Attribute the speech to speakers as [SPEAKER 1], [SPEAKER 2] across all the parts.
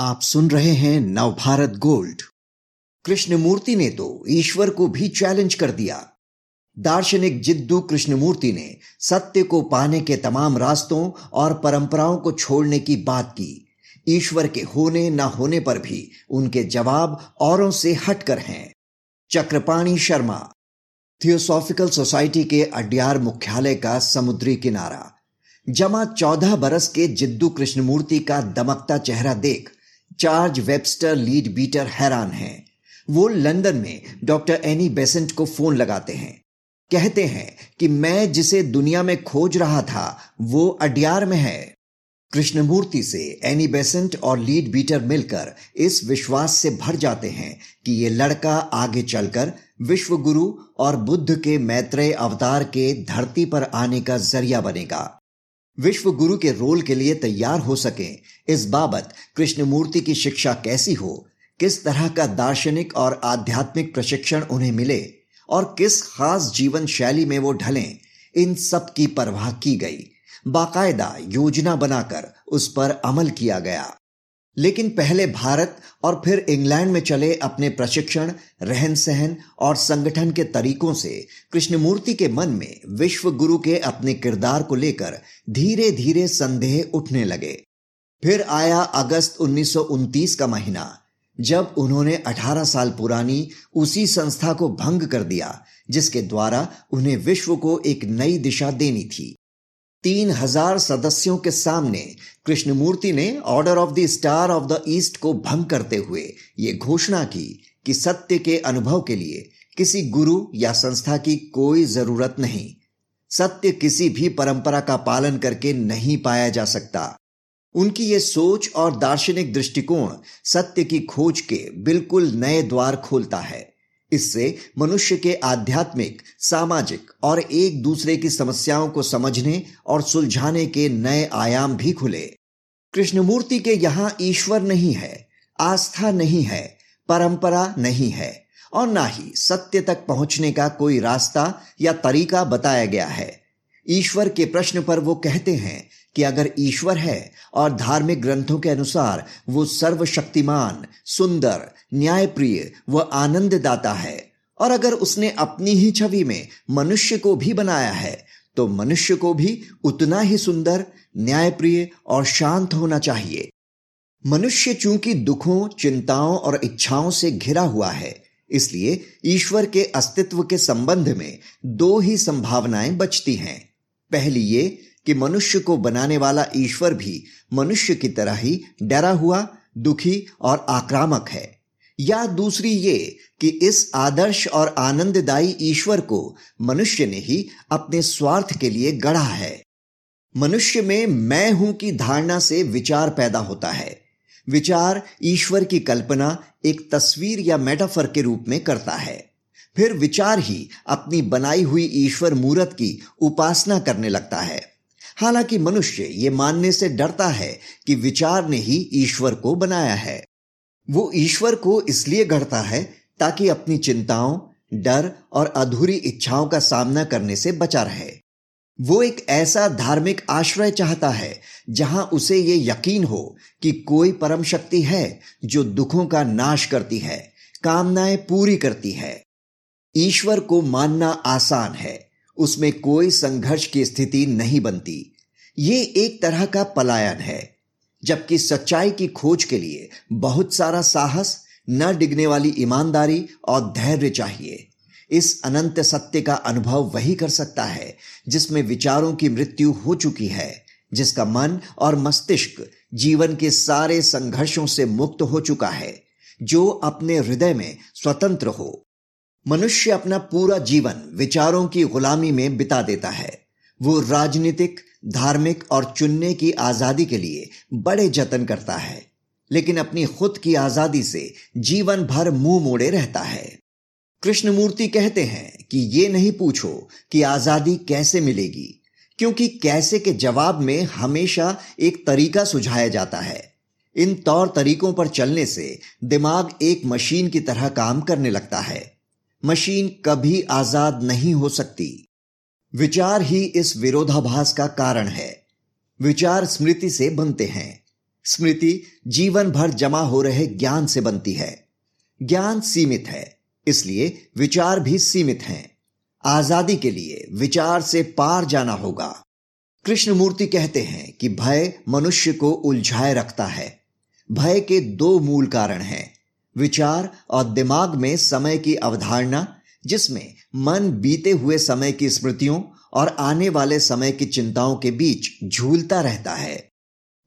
[SPEAKER 1] आप सुन रहे हैं नवभारत गोल्ड। कृष्णमूर्ति ने तो ईश्वर को भी चैलेंज कर दिया। दार्शनिक जिद्दू कृष्णमूर्ति ने सत्य को पाने के तमाम रास्तों और परंपराओं को छोड़ने की बात की। ईश्वर के होने न होने पर भी उनके जवाब औरों से हटकर हैं। चक्रपाणी शर्मा, थियोसॉफिकल सोसाइटी के अड्यार मुख्यालय का समुद्री किनारा। जमा चौदह बरस के जिद्दू कृष्णमूर्ति का दमकता चेहरा देख चार्ज वेबस्टर लीड बीटर हैरान हैं। वो लंदन में डॉक्टर एनी बेसेंट को फ़ोन लगाते हैं। कहते हैं कि मैं जिसे दुनिया में खोज रहा था, वो अडियार में है। कृष्णमूर्ति से एनी बेसेंट और लीड बीटर मिलकर इस विश्वास से भर जाते हैं कि ये लड़का आगे चलकर विश्वगुरु और बुद्ध के मैत्रेय अवतार के धरती पर आने का ज़रिया बनेगा। विश्व गुरु के रोल के लिए तैयार हो सके। इस बाबत कृष्णमूर्ति की शिक्षा कैसी हो? किस तरह का दार्शनिक और आध्यात्मिक प्रशिक्षण उन्हें मिले? और किस खास जीवन शैली में वो ढलें? इन सब की परवाह की गई। बाकायदा योजना बनाकर उस पर अमल किया गया। लेकिन पहले भारत और फिर इंग्लैंड में चले अपने प्रशिक्षण रहन सहन और संगठन के तरीकों से कृष्णमूर्ति के मन में विश्व गुरु के अपने किरदार को लेकर धीरे धीरे संदेह उठने लगे। फिर आया अगस्त उन्नीस का महीना, जब उन्होंने 18 साल पुरानी उसी संस्था को भंग कर दिया, जिसके द्वारा उन्हें विश्व को एक नई दिशा देनी थी। तीन हज़ार सदस्यों के सामने कृष्णमूर्ति ने order of the star of the east को भंग करते हुए ये घोषणा की कि सत्य के अनुभव के लिए किसी गुरु या संस्था की कोई ज़रूरत नहीं। सत्य किसी भी परंपरा का पालन करके नहीं पाया जा सकता। उनकी ये सोच और दार्शनिक दृष्टिकोण सत्य की खोज के बिल्कुल नए द्वार खोलता है। इससे मनुष्य के आध्यात्मिक, सामाजिक और एक दूसरे की समस्याओं को समझने और सुलझाने के नए आयाम भी खुले। कृष्णमूर्ति के यहाँ ईश्वर नहीं है, आस्था नहीं है, परंपरा नहीं है और ना ही सत्य तक पहुँचने का कोई रास्ता या तरीका बताया गया है। ईश्वर के प्रश्न पर वो कहते हैं कि अगर ईश्वर है और धार्मिक ग्रंथों के अनुसार वो सर्वशक्तिमान, सुंदर, न्यायप्रिय व आनंददाता है, और अगर उसने अपनी ही छवि में मनुष्य को भी बनाया है तो मनुष्य को भी उतना ही सुंदर, न्यायप्रिय और शांत होना चाहिए। मनुष्य चूँकि दुखों, चिंताओं और इच्छाओं से घिरा हुआ है, इसलिए ईश्वर के अस्तित्व के संबंध में दो ही संभावनाएँ बचती हैं। पहली ये कि मनुष्य को बनाने वाला ईश्वर भी मनुष्य की तरह ही डरा हुआ, दुखी और आक्रामक है। या दूसरी ये कि इस आदर्श और आनंददायी ईश्वर को मनुष्य ने ही अपने स्वार्थ के लिए गढ़ा है। मनुष्य में मैं हूँ की धारणा से विचार पैदा होता है। विचार ईश्वर की कल्पना एक तस्वीर या मेटाफर के रूप में करता है। फिर विचार ही अपनी बनाई हुई ईश्वर मूर्त की उपासना करने लगता है। हालाँकि मनुष्य ये मानने से डरता है कि विचार ने ही ईश्वर को बनाया है। वो ईश्वर को इसलिए गढ़ता है ताकि अपनी चिंताओं, डर और अधूरी इच्छाओं का सामना करने से बचा रहे। वो एक ऐसा धार्मिक आश्रय चाहता है जहाँ उसे ये यकीन हो कि कोई परम शक्ति है जो दुखों का नाश करती है, कामनाएँ पूरी करती है। ईश्वर को मानना आसान है। उसमें कोई संघर्ष की स्थिति नहीं बनती। ये एक तरह का पलायन है, जबकि सच्चाई की खोज के लिए बहुत सारा साहस, न डिगने वाली ईमानदारी और धैर्य चाहिए। इस अनंत सत्य का अनुभव वही कर सकता है, जिसमें विचारों की मृत्यु हो चुकी है, जिसका मन और मस्तिष्क जीवन के सारे संघर्षों से मुक्त हो चुका है, जो अपने हृदय में स्वतंत्र हो। मनुष्य अपना पूरा जीवन विचारों की गुलामी में बिता देता है। वो राजनीतिक, धार्मिक और चुनने की आज़ादी के लिए बड़े जतन करता है, लेकिन अपनी खुद की आज़ादी से जीवन भर मुँह मोड़े रहता है। कृष्णमूर्ति कहते हैं कि ये नहीं पूछो कि आज़ादी कैसे मिलेगी, क्योंकि कैसे के जवाब में हमेशा एक तरीका सुझाया जाता है। इन तौर तरीकों पर चलने से दिमाग एक मशीन की तरह काम करने लगता है। मशीन कभी आज़ाद नहीं हो सकती। विचार ही इस विरोधाभास का कारण है। विचार स्मृति से बनते हैं। स्मृति जीवन भर जमा हो रहे ज्ञान से बनती है। ज्ञान सीमित है, इसलिए विचार भी सीमित हैं। आज़ादी के लिए विचार से पार जाना होगा। कृष्णमूर्ति कहते हैं कि भय मनुष्य को उलझाए रखता है। भय के दो मूल कारण हैं। विचार और दिमाग में समय की अवधारणा, जिसमें मन बीते हुए समय की स्मृतियों और आने वाले समय की चिंताओं के बीच झूलता रहता है।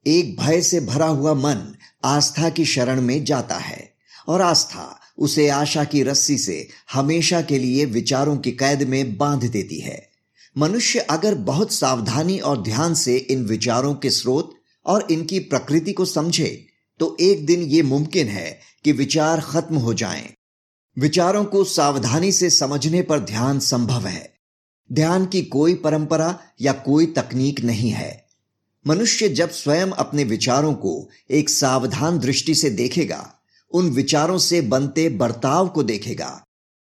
[SPEAKER 1] एक भय से भरा हुआ मन आस्था की शरण में जाता है और आस्था उसे आशा की रस्सी से हमेशा के लिए विचारों की कैद में बाँध देती है। मनुष्य अगर बहुत सावधानी और ध्यान से इन विचारों के स्रोत और इनकी प्रकृति को समझे तो एक दिन ये मुमकिन है कि विचार खत्म हो जाएँ। विचारों को सावधानी से समझने पर ध्यान संभव है। ध्यान की कोई परंपरा या कोई तकनीक नहीं है। मनुष्य जब स्वयं अपने विचारों को एक सावधान दृष्टि से देखेगा, उन विचारों से बनते बर्ताव को देखेगा।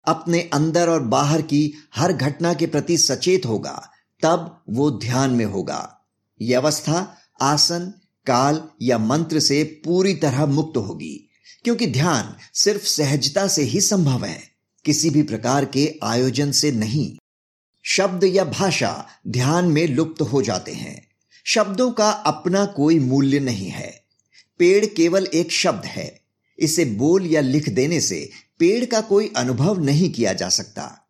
[SPEAKER 1] अपने अंदर और बाहर की हर घटना के प्रति सचेत होगा, तब वो ध्यान में होगा। यह अवस्था आसन काल या मंत्र से पूरी तरह मुक्त होगी, क्योंकि ध्यान सिर्फ़ सहजता से ही संभव है, किसी भी प्रकार के आयोजन से नहीं। शब्द या भाषा ध्यान में लुप्त हो जाते हैं। शब्दों का अपना कोई मूल्य नहीं है। पेड़ केवल एक शब्द है। इसे बोल या लिख देने से पेड़ का कोई अनुभव नहीं किया जा सकता।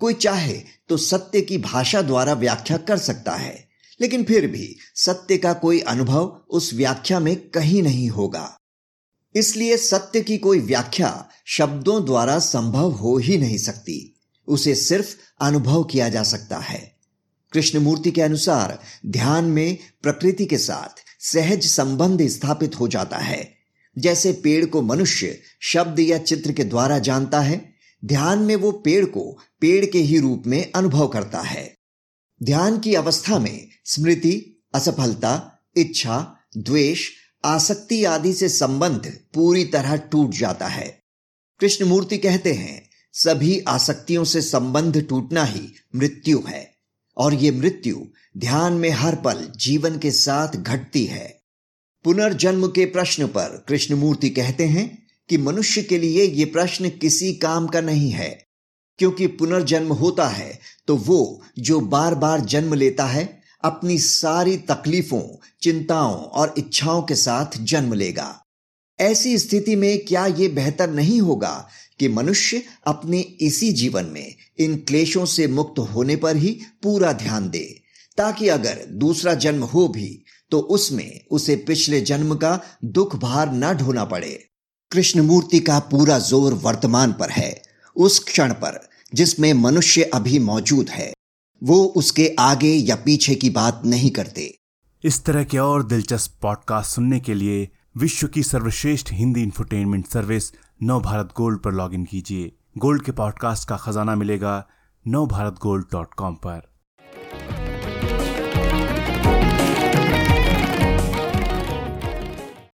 [SPEAKER 1] कोई चाहे तो सत्य की भाषा द्वारा व्याख्या कर सकता है। लेकिन फिर भी सत्य का कोई अनुभव उस व्याख्या में कहीं नहीं होगा। इसलिए सत्य की कोई व्याख्या शब्दों द्वारा संभव हो ही नहीं सकती। उसे सिर्फ़ अनुभव किया जा सकता है। कृष्णमूर्ति के अनुसार ध्यान में प्रकृति के साथ सहज संबंध स्थापित हो जाता है। जैसे पेड़ को मनुष्य शब्द या चित्र के द्वारा जानता है, ध्यान में वो पेड़ को पेड़ के ही रूप में अनुभव करता है। ध्यान की अवस्था में स्मृति, असफलता, इच्छा, द्वेष, आसक्ति आदि से संबंध पूरी तरह टूट जाता है। कृष्णमूर्ति कहते हैं, सभी आसक्तियों से संबंध टूटना ही मृत्यु है, और ये मृत्यु ध्यान में हर पल जीवन के साथ घटती है। पुनर्जन्म के प्रश्न पर कृष्णमूर्ति कहते हैं कि मनुष्य के लिए ये प्रश्न किसी काम का नहीं है। क्योंकि पुनर्जन्म होता है तो वो जो बार बार जन्म लेता है, अपनी सारी तकलीफों, चिंताओं और इच्छाओं के साथ जन्म लेगा। ऐसी स्थिति में क्या ये बेहतर नहीं होगा कि मनुष्य अपने इसी जीवन में इन क्लेशों से मुक्त होने पर ही पूरा ध्यान दे, ताकि अगर दूसरा जन्म हो भी तो उसमें उसे पिछले जन्म का दुख भार न ढोना पड़े। कृष्णमूर्ति का पूरा ज़ोर वर्तमान पर है। उस क्षण पर जिसमें मनुष्य अभी मौजूद है, वो उसके आगे या पीछे की बात नहीं करते।
[SPEAKER 2] इस तरह के और दिलचस्प पॉडकास्ट सुनने के लिए विश्व की सर्वश्रेष्ठ Hindi infotainment service Nav Bharat gold पर लॉगिन कीजिए। गोल्ड के पॉडकास्ट का खजाना मिलेगा नव भारत गोल्ड डॉट कॉम पर।